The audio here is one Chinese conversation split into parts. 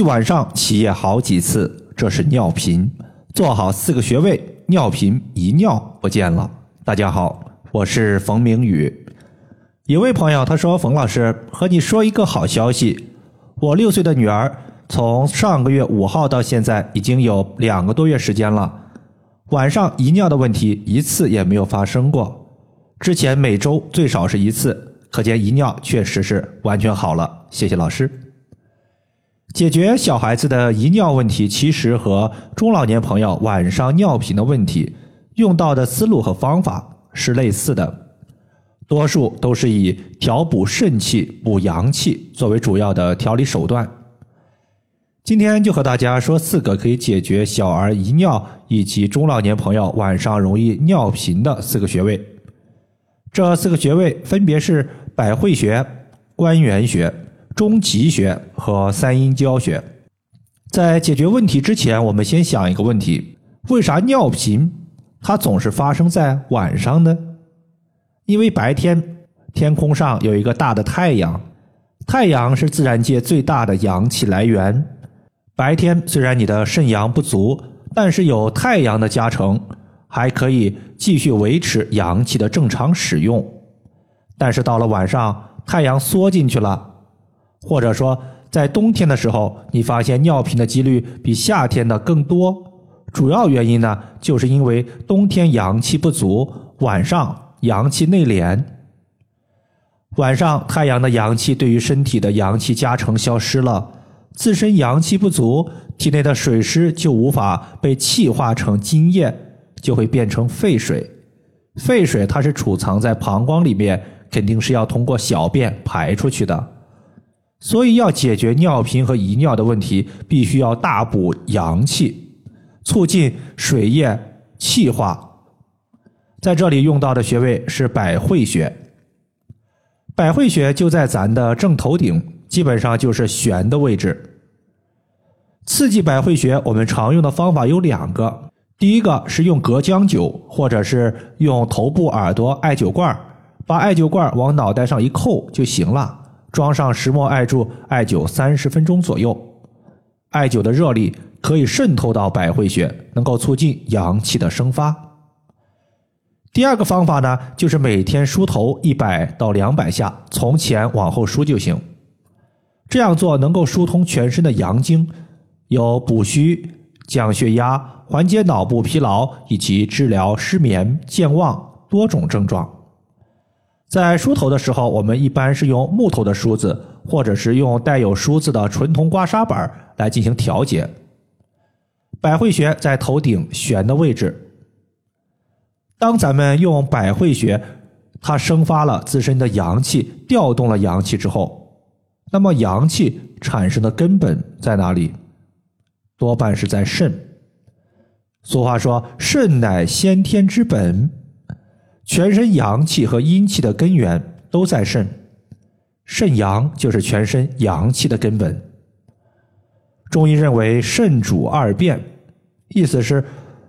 一晚上起夜好几次，这是尿频。做好四个穴位，尿频一尿不见了。大家好，我是冯明宇。有位朋友他说：“冯老师，和你说一个好消息，我六岁的女儿从上个月五号到现在已经有两个多月时间了，晚上遗尿的问题一次也没有发生过。之前每周最少是一次，可见遗尿确实是完全好了。谢谢老师。”解决小孩子的遗尿问题，其实和中老年朋友晚上尿频的问题用到的思路和方法是类似的，多数都是以调补肾气、补阳气作为主要的调理手段。今天就和大家说四个可以解决小儿遗尿以及中老年朋友晚上容易尿频的四个穴位。这四个穴位分别是百会穴、关元穴。中极穴和三阴交穴，在解决问题之前，我们先想一个问题：为啥尿频它总是发生在晚上呢？因为白天天空上有一个大的太阳，太阳是自然界最大的阳气来源。白天虽然你的肾阳不足，但是有太阳的加成，还可以继续维持阳气的正常使用。但是到了晚上，太阳缩进去了。或者说，在冬天的时候，你发现尿频的几率比夏天的更多。主要原因呢，就是因为冬天阳气不足，晚上阳气内敛。晚上太阳的阳气对于身体的阳气加成消失了，自身阳气不足，体内的水湿就无法被气化成津液，就会变成废水。废水它是储藏在膀胱里面，肯定是要通过小便排出去的。所以，要解决尿频和遗尿的问题，必须要大补阳气，促进水液气化。在这里用到的穴位是百会穴。百会穴就在咱的正头顶，基本上就是悬的位置。刺激百会穴，我们常用的方法有两个：第一个是用隔姜灸，或者是用头部耳朵艾灸罐，把艾灸罐往脑袋上一扣就行了。装上石墨艾柱，艾灸三十分钟左右。艾灸的热力可以渗透到百会穴，能够促进阳气的生发。第二个方法呢，就是每天梳头一百到两百下，从前往后梳就行。这样做能够疏通全身的阳经，有补虚、降血压、缓解脑部疲劳以及治疗失眠、健忘多种症状。在梳头的时候，我们一般是用木头的梳子，或者是用带有梳子的纯铜刮痧板来进行调节。百会穴在头顶悬的位置。当咱们用百会穴，它生发了自身的阳气，调动了阳气之后，那么阳气产生的根本在哪里？多半是在肾。俗话说：“肾乃先天之本。”全身阳气和阴气的根源都在肾，肾阳就是全身阳气的根本。中医认为肾主二便，意思是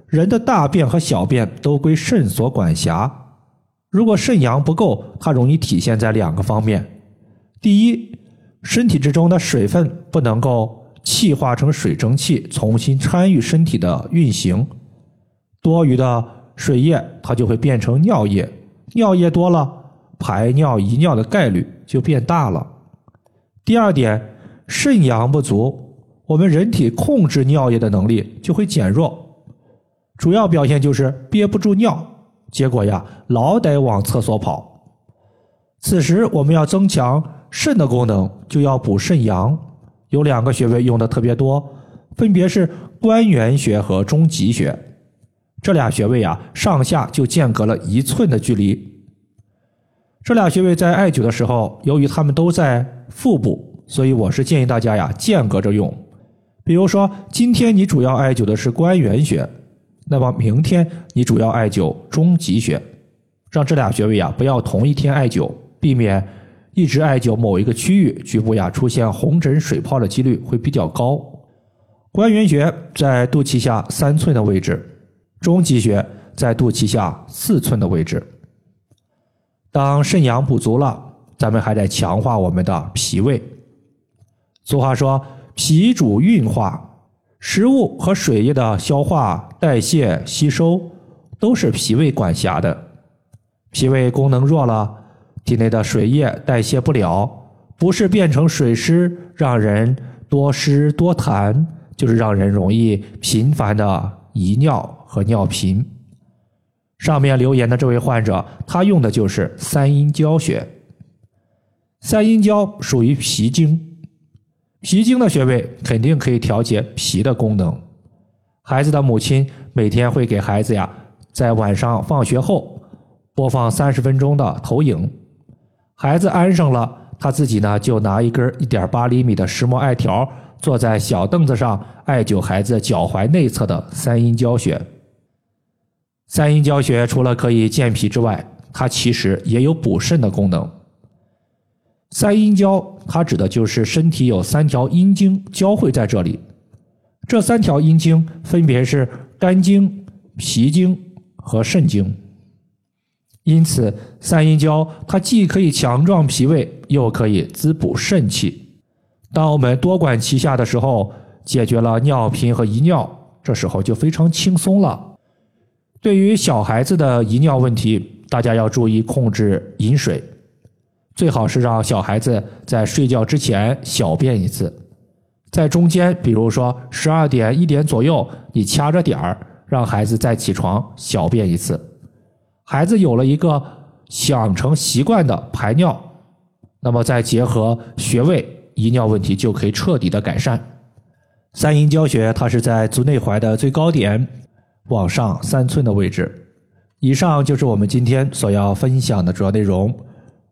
人的大便和小便都归肾所管辖。如果肾阳不够，它容易体现在两个方面：第一，身体之中的水分不能够气化成水蒸气，重新参与身体的运行，多余的。水液它就会变成尿液，尿液多了，排尿遗尿的概率就变大了。第二点，肾阳不足，我们人体控制尿液的能力就会减弱，主要表现就是憋不住尿，结果呀，老得往厕所跑。此时我们要增强肾的功能，就要补肾阳，有两个穴位用的特别多，分别是关元穴和中极穴。这俩穴位啊，上下就间隔了一寸的距离。这俩穴位在艾灸的时候，由于它们都在腹部，所以我是建议大家呀间隔着用。比如说，今天你主要艾灸的是关元穴，那么明天你主要艾灸中极穴，让这俩穴位啊不要同一天艾灸，避免一直艾灸某一个区域，局部呀出现红疹水泡的几率会比较高。关元穴在肚脐下三寸的位置。中极穴在肚脐下四寸的位置。当肾阳不足了，咱们还得强化我们的脾胃。俗话说：“脾主运化，食物和水液的消化、代谢、吸收都是脾胃管辖的。脾胃功能弱了，体内的水液代谢不了，不是变成水湿，让人多湿多痰，就是让人容易频繁的遗尿和尿频。上面留言的这位患者，他用的就是三阴交穴。三阴交属于脾经。脾经的穴位肯定可以调节脾的功能。孩子的母亲每天会给孩子呀，在晚上放学后播放三十分钟的投影。孩子安上了，他自己呢就拿一根一点八厘米的石墨艾条，坐在小凳子上艾灸孩子脚踝内侧的三阴交穴。三阴交穴除了可以健脾之外，它其实也有补肾的功能。三阴交，它指的就是身体有三条阴经交汇在这里，这三条阴经分别是肝经、脾经和肾经。因此，三阴交它既可以强壮脾胃，又可以滋补肾气。当我们多管齐下的时候，解决了尿频和遗尿，这时候就非常轻松了。对于小孩子的遗尿问题，大家要注意控制饮水。最好是让小孩子在睡觉之前小便一次，在中间，比如说十二点一点左右，你掐着点儿，让孩子再起床小便一次。孩子有了一个养成习惯的排尿，那么再结合穴位，遗尿问题就可以彻底的改善。三阴交穴，它是在足内踝的最高点往上三寸的位置。以上就是我们今天所要分享的主要内容。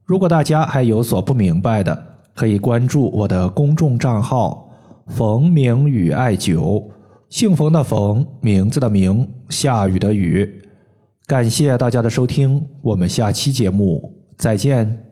如果大家还有所不明白的，可以关注我的公众账号“冯明宇艾灸”，姓冯的冯，名字的名，下雨的雨。感谢大家的收听，我们下期节目再见。